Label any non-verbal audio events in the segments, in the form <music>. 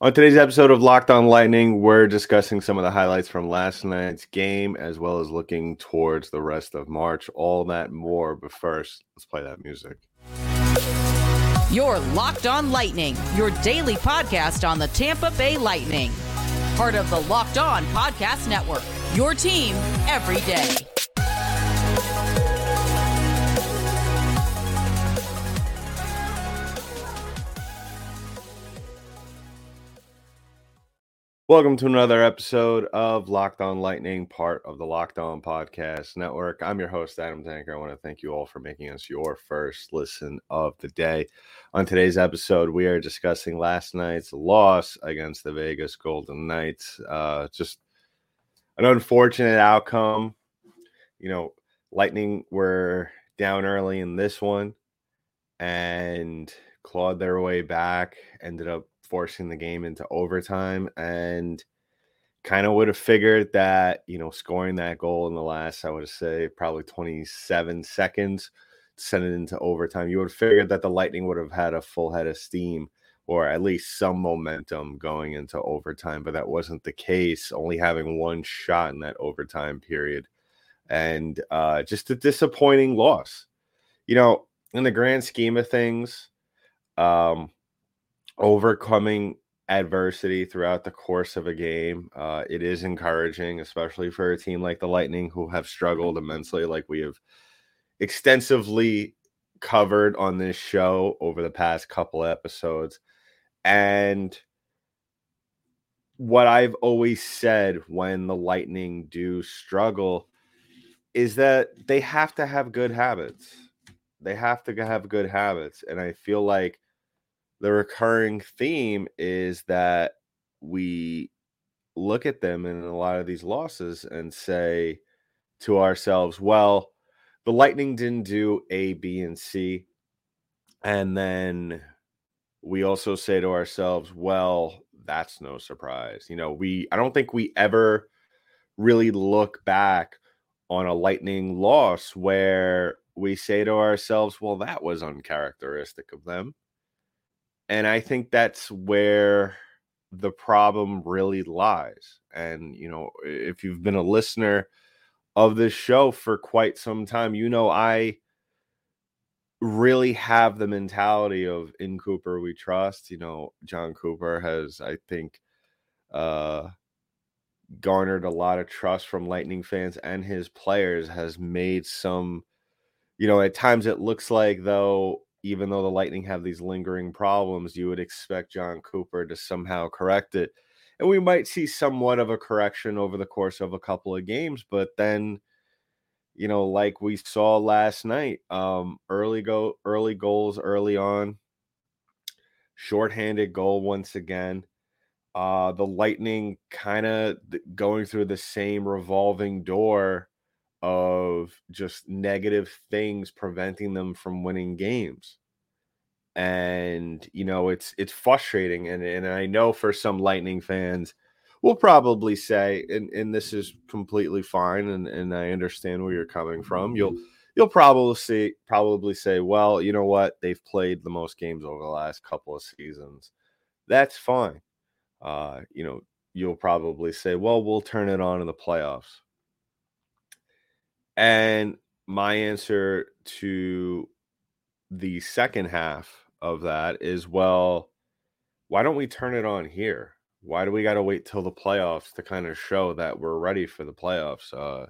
On today's episode of Locked On Lightning, we're discussing some of the highlights from last night's game as well as looking towards the rest of March. All that more, but first, let's play that music. You're Locked On Lightning, your daily podcast on the Tampa Bay Lightning. Part of the Locked On Podcast Network, your team every day. Welcome to another episode of Locked On Lightning, part of the Locked On Podcast Network. I'm your host, Adam Tanker. I want to thank you all for making us your first listen of the day. On today's episode, we are discussing last night's loss against the Vegas Golden Knights. Uh, just an unfortunate outcome. You know, Lightning were down early in this one and clawed their way back, ended up forcing the game into overtime and kind of would have figured that you know scoring that goal in the last i would say probably 27 seconds send it into overtime you would have figured that the lightning would have had a full head of steam or at least some momentum going into overtime but that wasn't the case only having one shot in that overtime period and uh just a disappointing loss. You know in the grand scheme of things um overcoming adversity throughout the course of a game. Uh, it is encouraging, especially for a team like the Lightning who have struggled immensely, like we have extensively covered on this show over the past couple episodes. And what I've always said when the Lightning do struggle is that they have to have good habits. They have to have good habits. And I feel like the recurring theme is that we look at them in a lot of these losses and say to ourselves, well, the Lightning didn't do A, B, and C. And then we also say to ourselves, well, that's no surprise. You know, we, I don't think we ever really look back on a Lightning loss where we say to ourselves, well, that was uncharacteristic of them. And I think that's where the problem really lies. And, you know, if you've been a listener of this show for quite some time, you know, I really have the mentality of in Cooper we trust. You know, Jon Cooper has, I think, uh, garnered a lot of trust from Lightning fans and his players, has made some, you know, at times it looks like though even though the Lightning have these lingering problems, you would expect Jon Cooper to somehow correct it. And we might see somewhat of a correction over the course of a couple of games, but then you know, like we saw last night, um, early go early goals early on, shorthanded goal once again. Uh, the Lightning kind of going through the same revolving door of just negative things preventing them from winning games. And you know it's it's frustrating and and I know for some lightning fans will probably say and and this is completely fine and and I understand where you're coming from you'll you'll probably see probably say well you know what? They've played the most games over the last couple of seasons. That's fine. Uh you know you'll probably say well we'll turn it on in the playoffs and my answer to the second half of that is well, why don't we turn it on here? Why do we got to wait till the playoffs to kind of show that we're ready for the playoffs? Uh,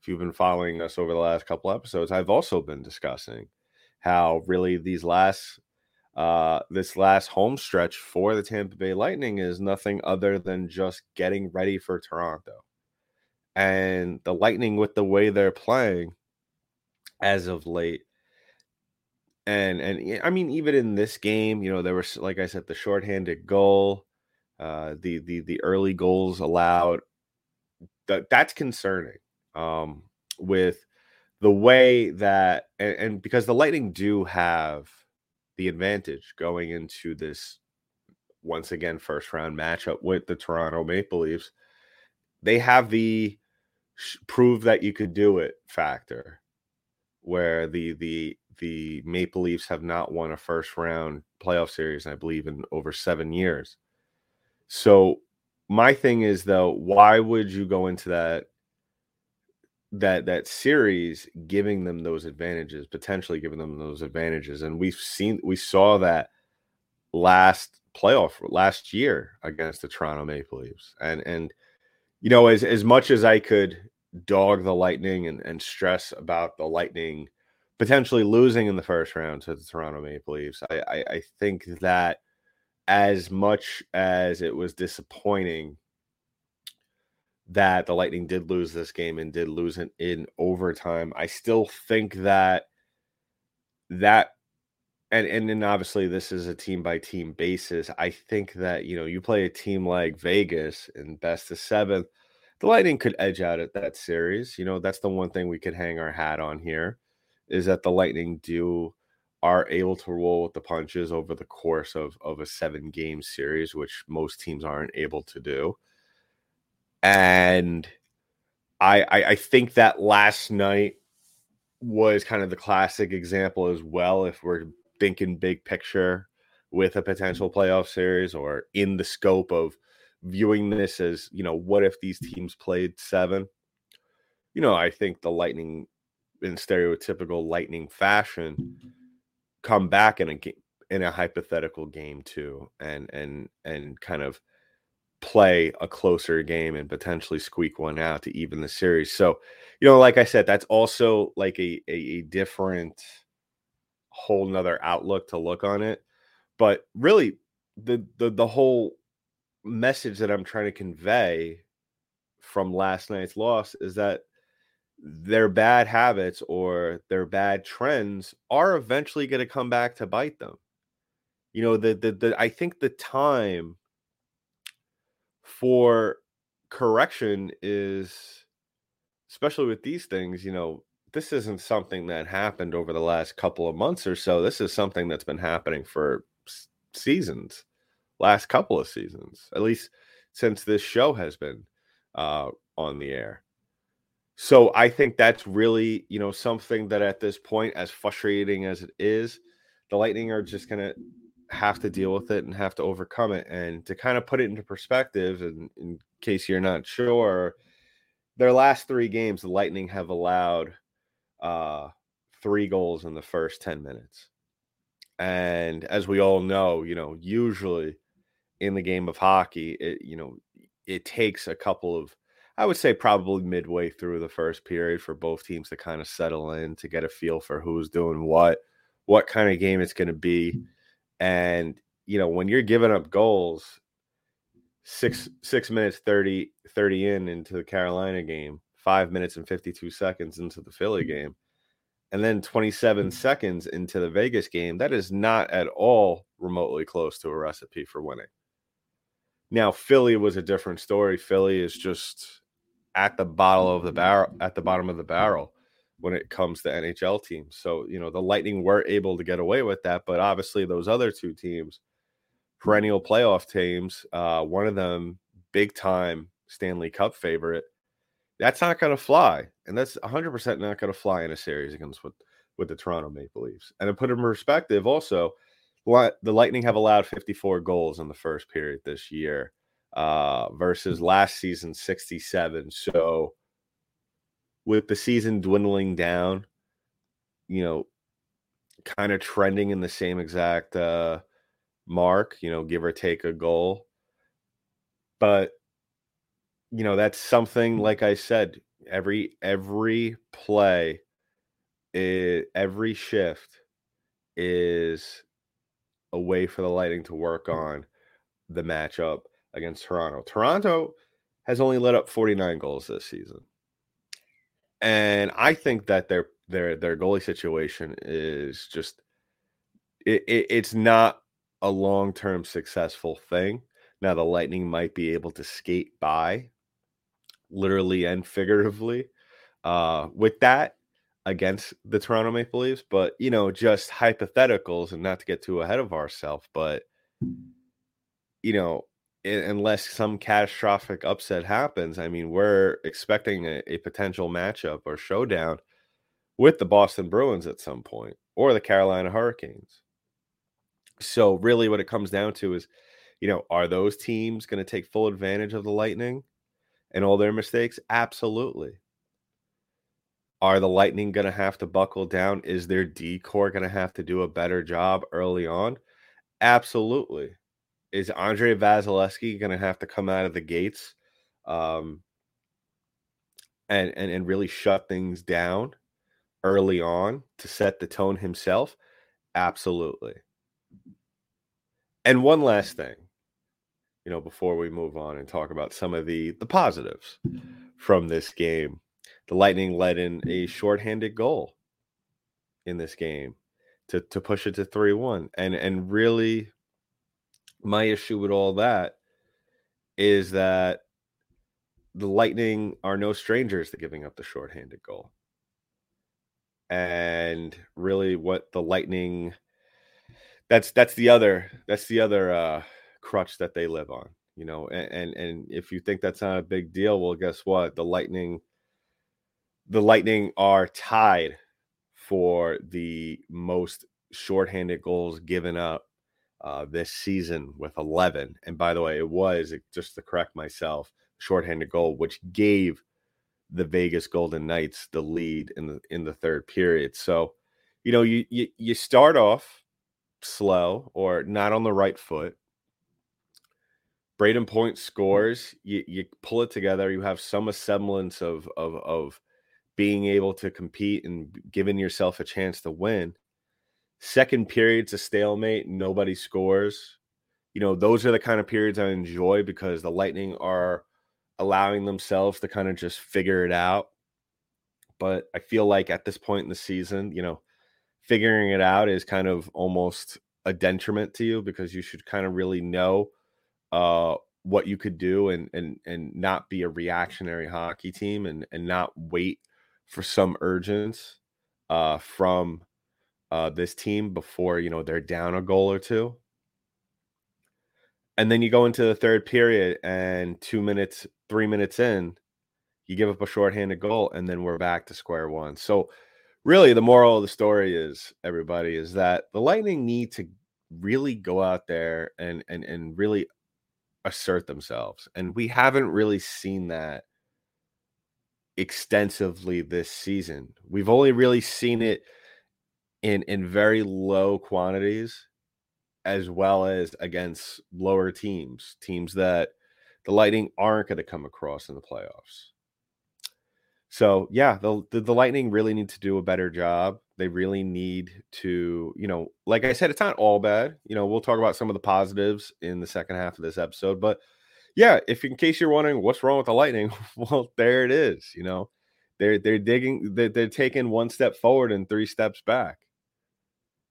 if you've been following us over the last couple episodes, I've also been discussing how really these last uh, this last home stretch for the Tampa Bay Lightning is nothing other than just getting ready for Toronto and the Lightning with the way they're playing as of late. And and I mean, even in this game, you know, there was like I said, the shorthanded goal, uh, the the the early goals allowed. That that's concerning. Um, with the way that and, and because the Lightning do have the advantage going into this once again first round matchup with the Toronto Maple Leafs. They have the prove that you could do it factor where the the the Maple Leafs have not won a first round playoff series, I believe, in over seven years. So my thing is though, why would you go into that that that series giving them those advantages, potentially giving them those advantages? And we've seen we saw that last playoff last year against the Toronto Maple Leafs. And and you know, as as much as I could dog the Lightning and, and stress about the Lightning potentially losing in the first round to the Toronto Maple Leafs, I, I, I think that as much as it was disappointing that the Lightning did lose this game and did lose it in overtime, I still think that that and and then obviously this is a team by team basis. I think that you know you play a team like Vegas in best of seven, the Lightning could edge out at that series. You know that's the one thing we could hang our hat on here, is that the Lightning do are able to roll with the punches over the course of of a seven game series, which most teams aren't able to do. And I, I, I think that last night was kind of the classic example as well. If we're thinking big picture with a mm-hmm. potential playoff series or in the scope of viewing this as, you know, what if these teams played seven? You know, I think the Lightning, in stereotypical Lightning fashion, come back in a game in a hypothetical game too, and and and kind of play a closer game and potentially squeak one out to even the series. So, you know, like I said, that's also like a a, a different whole nother outlook to look on it. But really, the the the whole message that I'm trying to convey from last night's loss is that their bad habits or their bad trends are eventually going to come back to bite them. You know, the, the the I think the time for correction is especially with these things, you know, this isn't something that happened over the last couple of months or so. This is something that's been happening for seasons, last couple of seasons, at least since this show has been uh, on the air. So I think that's really, you know, something that at this point, as frustrating as it is, the Lightning are just going to have to deal with it and have to overcome it. And to kind of put it into perspective, and in case you're not sure, their last three games, the Lightning have allowed uh, three goals in the first 10 minutes. And as we all know, you know, usually in the game of hockey, it, you know, it takes a couple of, I would say probably midway through the first period for both teams to kind of settle in to get a feel for who's doing what, what kind of game it's going to be. And, you know, when you're giving up goals, six six minutes 30 30 in into the carolina game five minutes and 52 seconds into the Philly mm. game, and then 27 seconds into the Vegas game, that is not at all remotely close to a recipe for winning. Now, Philly was a different story. Philly is just at the bottom of the barrel, at the bottom of the barrel when it comes to NHL teams. So, you know, the Lightning were able to get away with that, but obviously those other two teams, perennial playoff teams, uh, one of them big time Stanley Cup favorite, that's not going to fly, and that's 100 percent not going to fly in a series against with with the Toronto Maple Leafs. And to put it in perspective, also, the Lightning have allowed 54 goals in the first period this year uh, versus last season 67. So, with the season dwindling down, you know, kind of trending in the same exact uh, mark, you know, give or take a goal. But you know that's something like i said every every play it, every shift is a way for the lighting to work on the matchup against toronto. Toronto has only let up 49 goals this season. And i think that their their their goalie situation is just it, it it's not a long-term successful thing. Now the lightning might be able to skate by literally and figuratively uh, with that against the Toronto Maple Leafs. But, you know, just hypotheticals and not to get too ahead of ourselves, but, you know, unless some catastrophic upset happens, I mean, we're expecting a, a potential matchup or showdown with the Boston Bruins at some point or the Carolina Hurricanes. So, really, what it comes down to is You know, are those teams going to take full advantage of the Lightning and all their mistakes? Absolutely. Are the Lightning going to have to buckle down? Is their D core going to have to do a better job early on? Absolutely. Is Andre Vasilevskiy going to have to come out of the gates um, and, and and really shut things down early on to set the tone himself? Absolutely. And one last thing, you know, before we move on and talk about some of the the positives from this game. The Lightning led in a shorthanded goal in this game to to push it to 3-1. And and really my issue with all that is that the Lightning are no strangers to giving up the shorthanded goal. And really what the Lightning that's that's the other that's the other uh crutch that they live on, you know. And and, and if you think that's not a big deal, well guess what? The Lightning the Lightning are tied for the most shorthanded goals given up uh, this season with 11. And by the way, it was just to correct myself, shorthanded goal, which gave the Vegas Golden Knights the lead in the in the third period. So, you know, you you, you start off slow or not on the right foot. Brayden Point scores, you, you pull it together, you have some semblance of of of being able to compete and giving yourself a chance to win. Second period's a stalemate, nobody scores. You know, those are the kind of periods I enjoy because the Lightning are allowing themselves to kind of just figure it out. But I feel like at this point in the season, you know, figuring it out is kind of almost a detriment to you because you should kind of really know uh, what you could do and and and not be a reactionary hockey team and and not wait for some urgence uh, from uh, this team before you know they're down a goal or two. And then you go into the third period, and two minutes, three minutes in, you give up a shorthanded goal, and then we're back to square one. So, really, the moral of the story is, everybody, is that the Lightning need to really go out there and and and really assert themselves, and we haven't really seen that extensively this season. We've only really seen it in in very low quantities as well as against lower teams, teams that the Lightning aren't going to come across in the playoffs. So, yeah, the, the, the Lightning really need to do a better job. They really need to, you know, like I said, it's not all bad. You know, we'll talk about some of the positives in the second half of this episode, but yeah, if in case you're wondering what's wrong with the Lightning, <laughs> well, there it is. You know, they're they're digging, they're, they're taking one step forward and three steps back.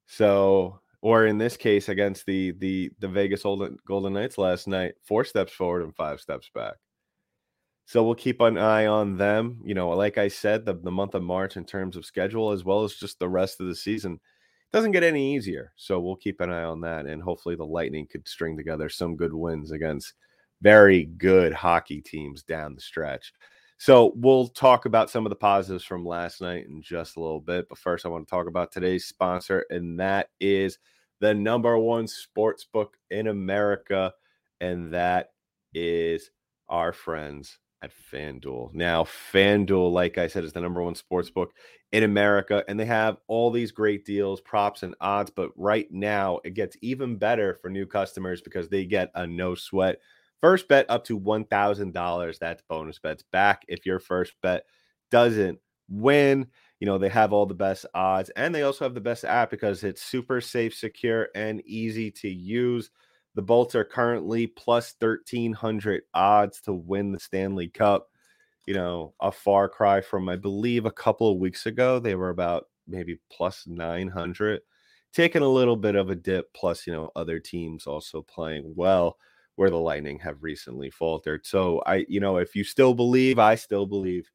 So, or in this case, against the the the Vegas Golden Golden Knights last night, four steps forward and five steps back. So we'll keep an eye on them. You know, like I said, the, the month of March in terms of schedule, as well as just the rest of the season, doesn't get any easier. So we'll keep an eye on that, and hopefully the Lightning could string together some good wins against very good hockey teams down the stretch. So we'll talk about some of the positives from last night in just a little bit. But first, I want to talk about today's sponsor, and that is the number one sports book in America, and that is our friends at FanDuel. Now, FanDuel, like I said, is the number one sports book in America, and they have all these great deals, props, and odds. But right now, it gets even better for new customers because they get a no sweat First bet up to $1,000. That's bonus bets back if your first bet doesn't win. You know, they have all the best odds and they also have the best app because it's super safe, secure, and easy to use. The Bolts are currently plus 1300 odds to win the Stanley Cup. You know, a far cry from, I believe, a couple of weeks ago. They were about maybe plus 900, taking a little bit of a dip. Plus, you know, other teams also playing well where the Lightning have recently faltered. So I, you know, if you still believe, I still believe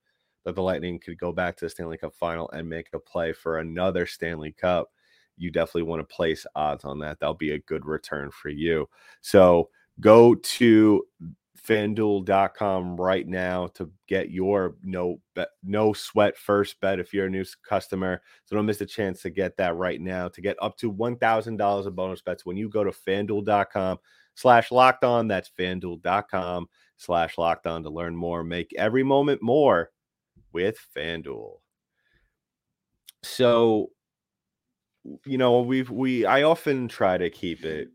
that the Lightning could go back to the Stanley Cup final and make a play for another Stanley Cup. You definitely want to place odds on that. That'll be a good return for you. So go to fanduel.com right now to get your no bet, no sweat first bet if you're a new customer. So don't miss the chance to get that right now to get up to $1,000 of bonus bets when you go to fanduel.com slash locked on. That's fanduel.com slash locked on to learn more. Make every moment more with FanDuel. So, you know, we've, we, I often try to keep it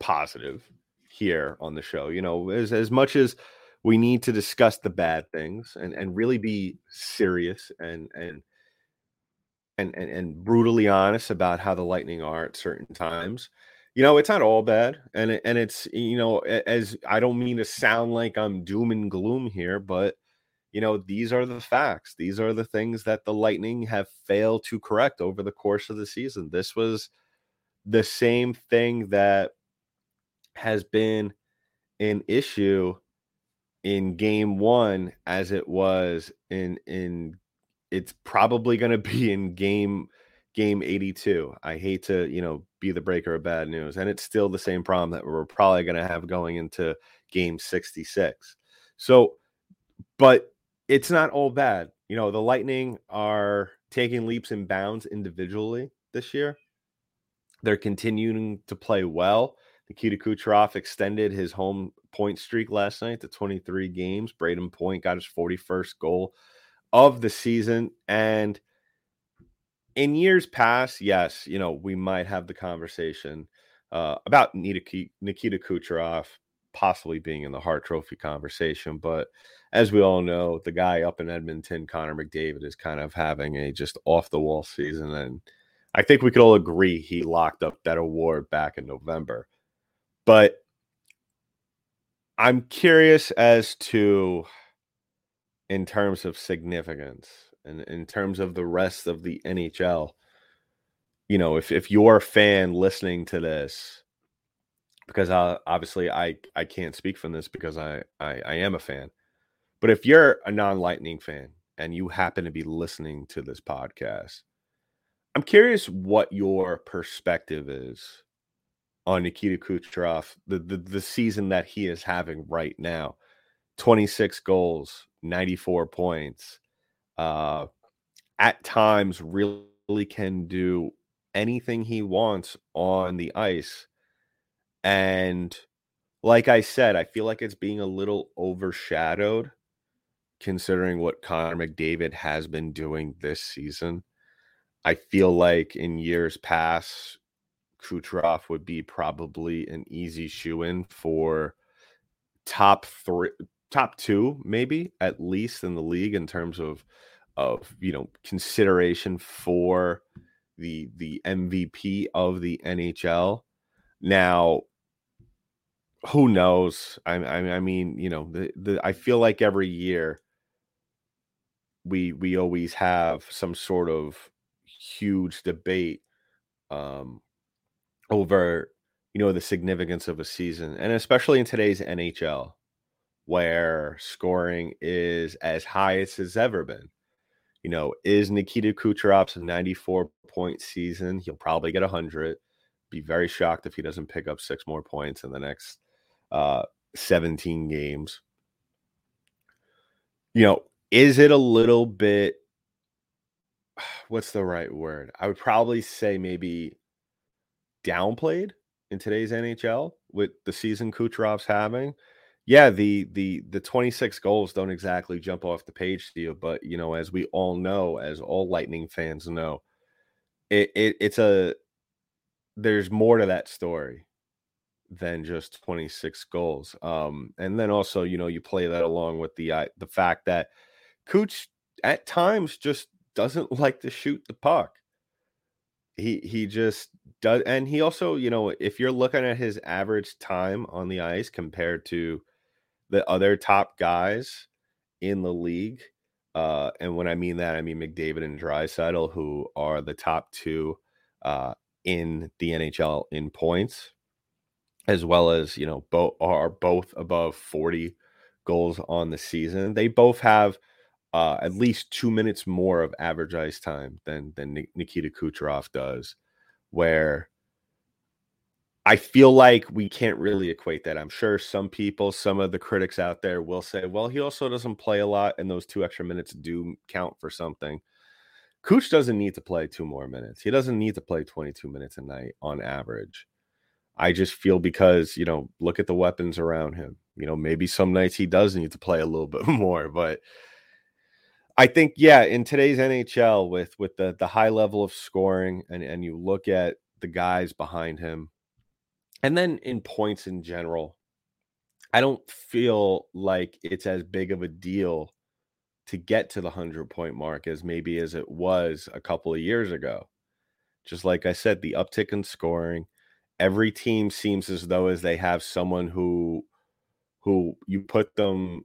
positive here on the show. You know, as as much as we need to discuss the bad things and and really be serious and and and and, and brutally honest about how the Lightning are at certain times. You know, it's not all bad, and and it's you know, as I don't mean to sound like I'm doom and gloom here, but you know, these are the facts. These are the things that the Lightning have failed to correct over the course of the season. This was the same thing that has been an issue in game one as it was in in it's probably going to be in game game 82 i hate to you know be the breaker of bad news and it's still the same problem that we're probably going to have going into game 66 so but it's not all bad you know the lightning are taking leaps and bounds individually this year they're continuing to play well Nikita Kucherov extended his home point streak last night to 23 games. Brayden Point got his 41st goal of the season. And in years past, yes, you know, we might have the conversation uh, about Nikita, Nikita Kucherov possibly being in the Hart Trophy conversation. But as we all know, the guy up in Edmonton, Connor McDavid, is kind of having a just off the wall season. And I think we could all agree he locked up that award back in November. But I'm curious as to, in terms of significance and in terms of the rest of the NHL, you know, if, if you're a fan listening to this, because obviously I, I can't speak from this because I, I, I am a fan, but if you're a non Lightning fan and you happen to be listening to this podcast, I'm curious what your perspective is on Nikita Kucherov, the, the the season that he is having right now. 26 goals, 94 points. Uh at times really can do anything he wants on the ice. And like I said, I feel like it's being a little overshadowed considering what Connor McDavid has been doing this season. I feel like in years past, Kucherov would be probably an easy shoe in for top three, top two, maybe at least in the league in terms of of you know consideration for the the MVP of the NHL. Now, who knows? I, I, I mean, you know, the, the I feel like every year we we always have some sort of huge debate um over you know the significance of a season and especially in today's NHL where scoring is as high as it's ever been. You know, is Nikita Kucherov's 94 point season? He'll probably get 100. Be very shocked if he doesn't pick up six more points in the next uh, 17 games. You know, is it a little bit <sighs> what's the right word? I would probably say maybe downplayed in today's NHL with the season Kucherov's having. Yeah, the the the 26 goals don't exactly jump off the page to you, but you know, as we all know, as all Lightning fans know, it, it it's a there's more to that story than just 26 goals. Um, and then also, you know, you play that along with the uh, the fact that Cooch at times just doesn't <laughs> like to shoot the puck he he just does and he also you know if you're looking at his average time on the ice compared to the other top guys in the league uh and when i mean that i mean mcdavid and draisaitl who are the top two uh in the nhl in points as well as you know both are both above 40 goals on the season they both have uh, at least two minutes more of average ice time than than Nikita Kucherov does, where I feel like we can't really equate that. I'm sure some people, some of the critics out there will say, well, he also doesn't play a lot, and those two extra minutes do count for something. Cooch doesn't need to play two more minutes. He doesn't need to play 22 minutes a night on average. I just feel because, you know, look at the weapons around him. You know, maybe some nights he does need to play a little <laughs> bit more, but I think yeah, in today's NHL with with the the high level of scoring and and you look at the guys behind him and then in points in general, I don't feel like it's as big of a deal to get to the 100 point mark as maybe as it was a couple of years ago. Just like I said, the uptick in scoring, every team seems as though as they have someone who who you put them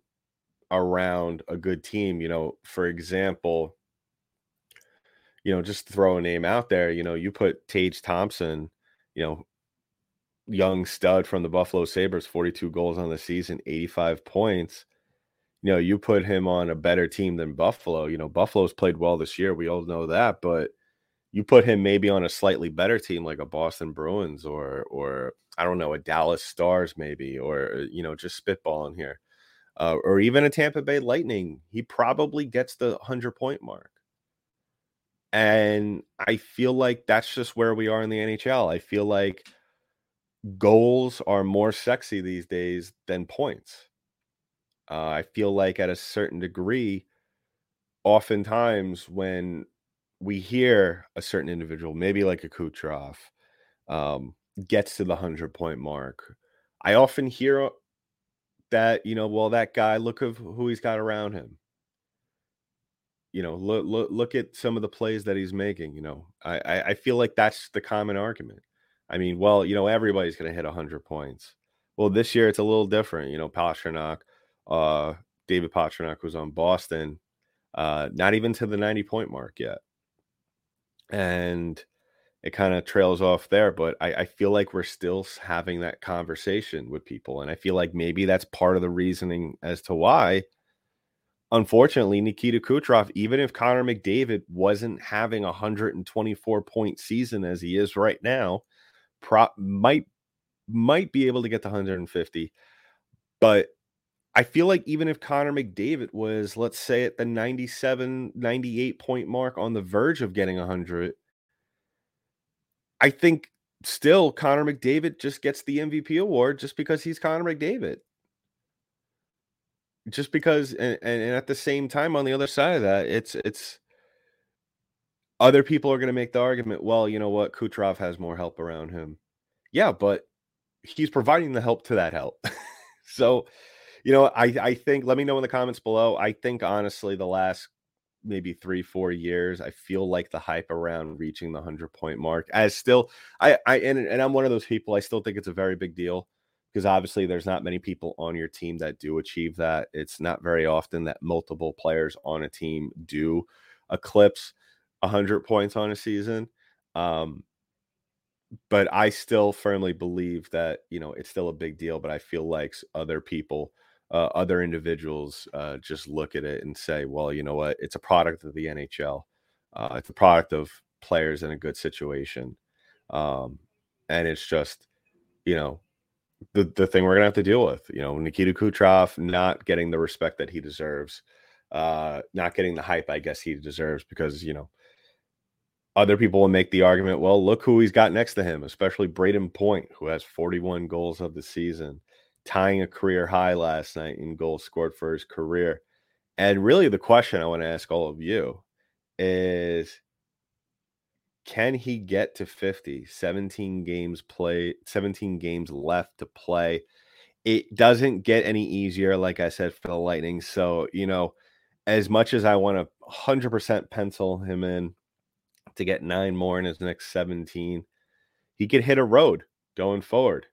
around a good team, you know, for example, you know, just throw a name out there, you know, you put Tage Thompson, you know, young stud from the Buffalo Sabres, 42 goals on the season, 85 points. You know, you put him on a better team than Buffalo. You know, Buffalo's played well this year. We all know that, but you put him maybe on a slightly better team like a Boston Bruins or or I don't know, a Dallas Stars maybe, or you know, just spitballing here. Uh, or even a Tampa Bay Lightning, he probably gets the 100 point mark. And I feel like that's just where we are in the NHL. I feel like goals are more sexy these days than points. Uh, I feel like at a certain degree, oftentimes when we hear a certain individual, maybe like a Kucherov, um, gets to the 100 point mark, I often hear that, you know, well, that guy, look of who he's got around him. You know, look, look, look at some of the plays that he's making. You know, I, I, I feel like that's the common argument. I mean, well, you know, everybody's going to hit 100 points. Well, this year it's a little different. You know, Pastrnak, uh, David Pastrnak was on Boston, uh, not even to the 90 point mark yet. And it kind of trails off there. But I, I feel like we're still having that conversation with people. And I feel like maybe that's part of the reasoning as to why, unfortunately, Nikita Kucherov, even if Connor McDavid wasn't having a 124 point season as he is right now, prop might might be able to get to 150 but I feel like even if Connor McDavid was, let's say, at the 97, 98 point mark on the verge of getting 100, I think still Connor McDavid just gets the MVP award just because he's Connor McDavid. Just because, and, and at the same time, on the other side of that, it's, it's, other people are going to make the argument, well, you know what? Kucherov has more help around him. Yeah, but he's providing the help to that help. <laughs> so, you know, I, I think, let me know in the comments below. I think, honestly, the last maybe three, four years, I feel like the hype around reaching the 100 point mark as still, I, I, and, and I'm one of those people, I still think it's a very big deal because obviously there's not many people on your team that do achieve that. It's not very often that multiple players on a team do eclipse 100 points on a season. Um, but I still firmly believe that, you know, it's still a big deal. But I feel like other people, uh, other individuals uh, just look at it and say, well, you know what? It's a product of the NHL. Uh, it's a product of players in a good situation. Um, and it's just, you know, the, the thing we're going to have to deal with. You know, Nikita Kucherov not getting the respect that he deserves, uh, not getting the hype, I guess he deserves because, you know, other people will make the argument, well, look who he's got next to him, especially Brayden Point, who has 41 goals of the season, tying a career high last night in goals scored for his career. And really, the question I want to ask all of you is can he get to 50 17 games play 17 games left to play it doesn't get any easier like i said for the lightning so you know as much as i want to 100% pencil him in to get nine more in his next 17. He could hit a road going forward.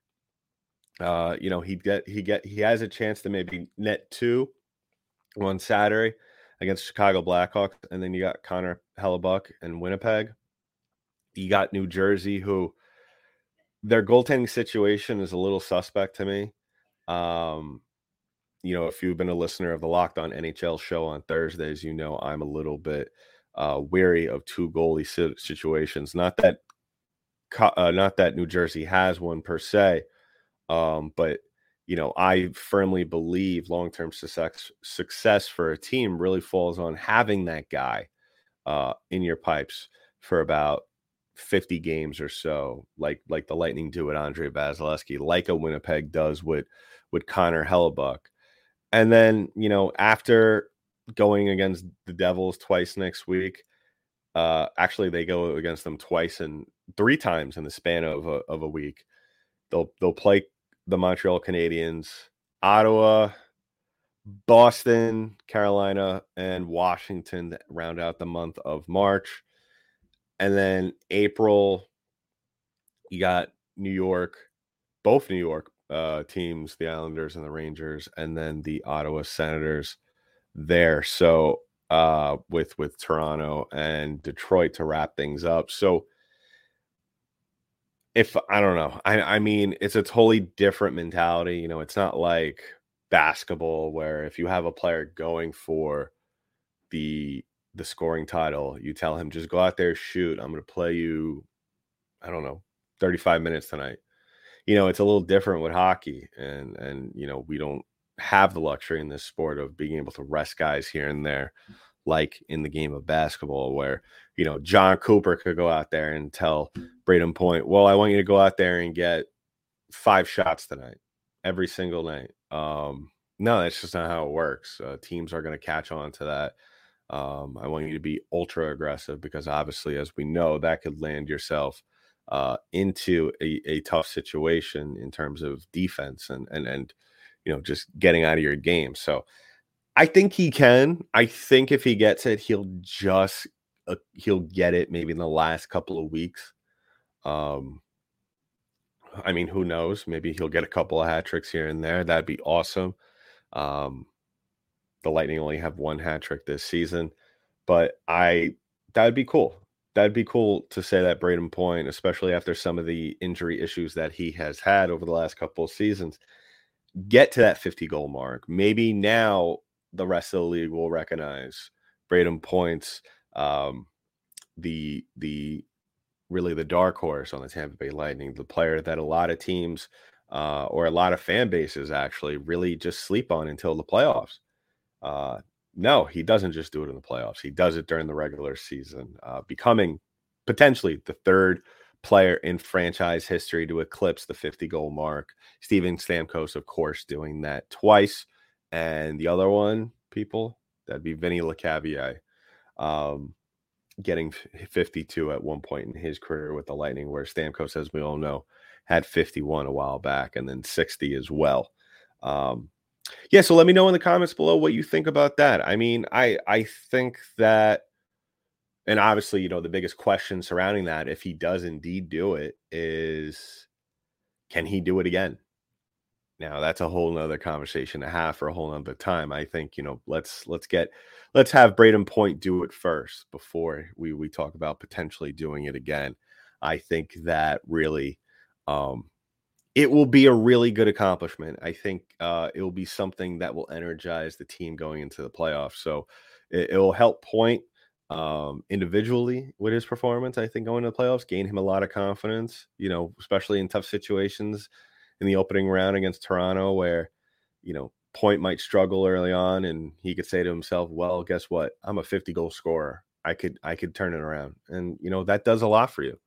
Uh, you know, he get he get he has a chance to maybe net two on Saturday against Chicago Blackhawks, and then you got Connor Hellebuyck and Winnipeg. You got New Jersey, who their goaltending situation is a little suspect to me. Um, you know, if you've been a listener of the Locked On NHL show on Thursdays, you know I'm a little bit uh, wary of two goalie situations. Not that uh, not that New Jersey has one per se, um, but you know, I firmly believe long term success success for a team really falls on having that guy uh, in your pipes for about 50 games or so, like like the Lightning do with Andre Vasilevskiy, like a Winnipeg does with with Connor Hellebuyck. And then, you know, after going against the Devils twice next week, uh actually they go against them twice and three times in the span of a, of a week. They'll they'll play the Montreal Canadiens, Ottawa, Boston, Carolina, and Washington round out the month of March. And then April, you got New York, both New York uh, teams, the Islanders and the Rangers, and then the Ottawa Senators there. So uh, with with Toronto and Detroit to wrap things up. So if I don't know, I I mean it's a totally different mentality. You know, it's not like basketball where if you have a player going for the the scoring title, you tell him just go out there, shoot. I'm going to play you, I don't know, 35 minutes tonight. You know, it's a little different with hockey, and and you know we don't have the luxury in this sport of being able to rest guys here and there, like in the game of basketball, where you know Jon Cooper could go out there and tell Brayden Point, "Well, I want you to go out there and get five shots tonight, every single night." Um, no, that's just not how it works. Uh, teams are going to catch on to that um, I want you to be ultra aggressive because obviously, as we know, that could land yourself uh, into a, a, tough situation in terms of defense and and and you know just getting out of your game. So I think he can. I think if he gets it, he'll just uh, he'll get it maybe in the last couple of weeks. Um, I mean, who knows? Maybe he'll get a couple of hat tricks here and there. That'd be awesome. Um, the Lightning only have one hat trick this season, but I that'd be cool. That'd be cool to say that Brayden Point, especially after some of the injury issues that he has had over the last couple of seasons, get to that 50 goal mark. Maybe now the rest of the league will recognize Brayden Points, um, the the really the dark horse on the Tampa Bay Lightning, the player that a lot of teams uh, or a lot of fan bases actually really just sleep on until the playoffs. Uh, no, he doesn't just do it in the playoffs. He does it during the regular season, uh, becoming potentially the third player in franchise history to eclipse the 50 goal mark. Steven Stamkos, of course, doing that twice. And the other one, people, that'd be Vinny Lecavalier, um, getting 52 at one point in his career with the Lightning, where Stamkos, as we all know, had 51 a while back and then 60 as well. Um, yeah, so let me know in the comments below what you think about that. I mean, I I think that and obviously, you know, the biggest question surrounding that if he does indeed do it is can he do it again? Now that's a whole nother conversation to have for a whole nother time. I think, you know, let's let's get let's have Brayden Point do it first before we we talk about potentially doing it again. I think that really um it will be a really good accomplishment. I think uh, it will be something that will energize the team going into the playoffs. So it, will help Point um, individually with his performance. I think going to the playoffs, gain him a lot of confidence. You know, especially in tough situations in the opening round against Toronto, where you know Point might struggle early on, and he could say to himself, "Well, guess what? I'm a 50 goal scorer. I could I could turn it around." And you know that does a lot for you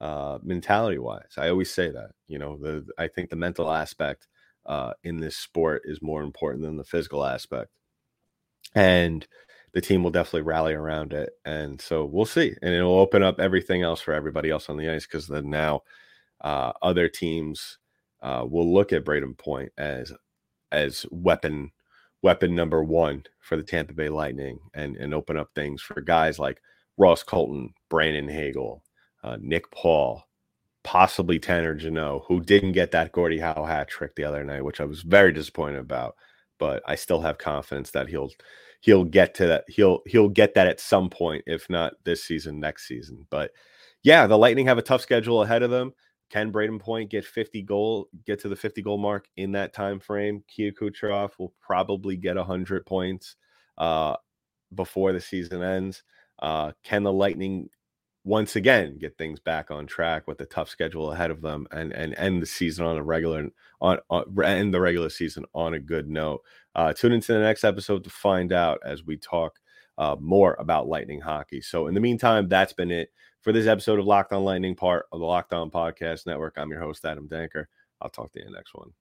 uh, mentality wise. I always say that, you know, the I think the mental aspect uh, in this sport is more important than the physical aspect, and the team will definitely rally around it. And so we'll see, and it'll open up everything else for everybody else on the ice because then now uh, other teams uh, will look at Brayden Point as as weapon weapon number one for the Tampa Bay Lightning and and open up things for guys like Ross Colton, Brandon Hagel, uh, Nick Paul, possibly Tanner Jeannot, who didn't get that Gordie Howe hat trick the other night, which I was very disappointed about. But I still have confidence that he'll he'll get to that. He'll he'll get that at some point, if not this season, next season. But yeah, the Lightning have a tough schedule ahead of them. Can Brayden Point get 50 goal, get to the 50 goal mark in that time frame? Kia Kucherov will probably get 100 points uh, before the season ends. Uh, can the Lightning once again get things back on track with the tough schedule ahead of them and and end the season on a regular on, on end the regular season on a good note. Uh, tune into the next episode to find out as we talk uh, more about Lightning hockey. So in the meantime, that's been it for this episode of Locked On Lightning, part of the Locked On Podcast Network. I'm your host Adam Danker. I'll talk to you in the next one.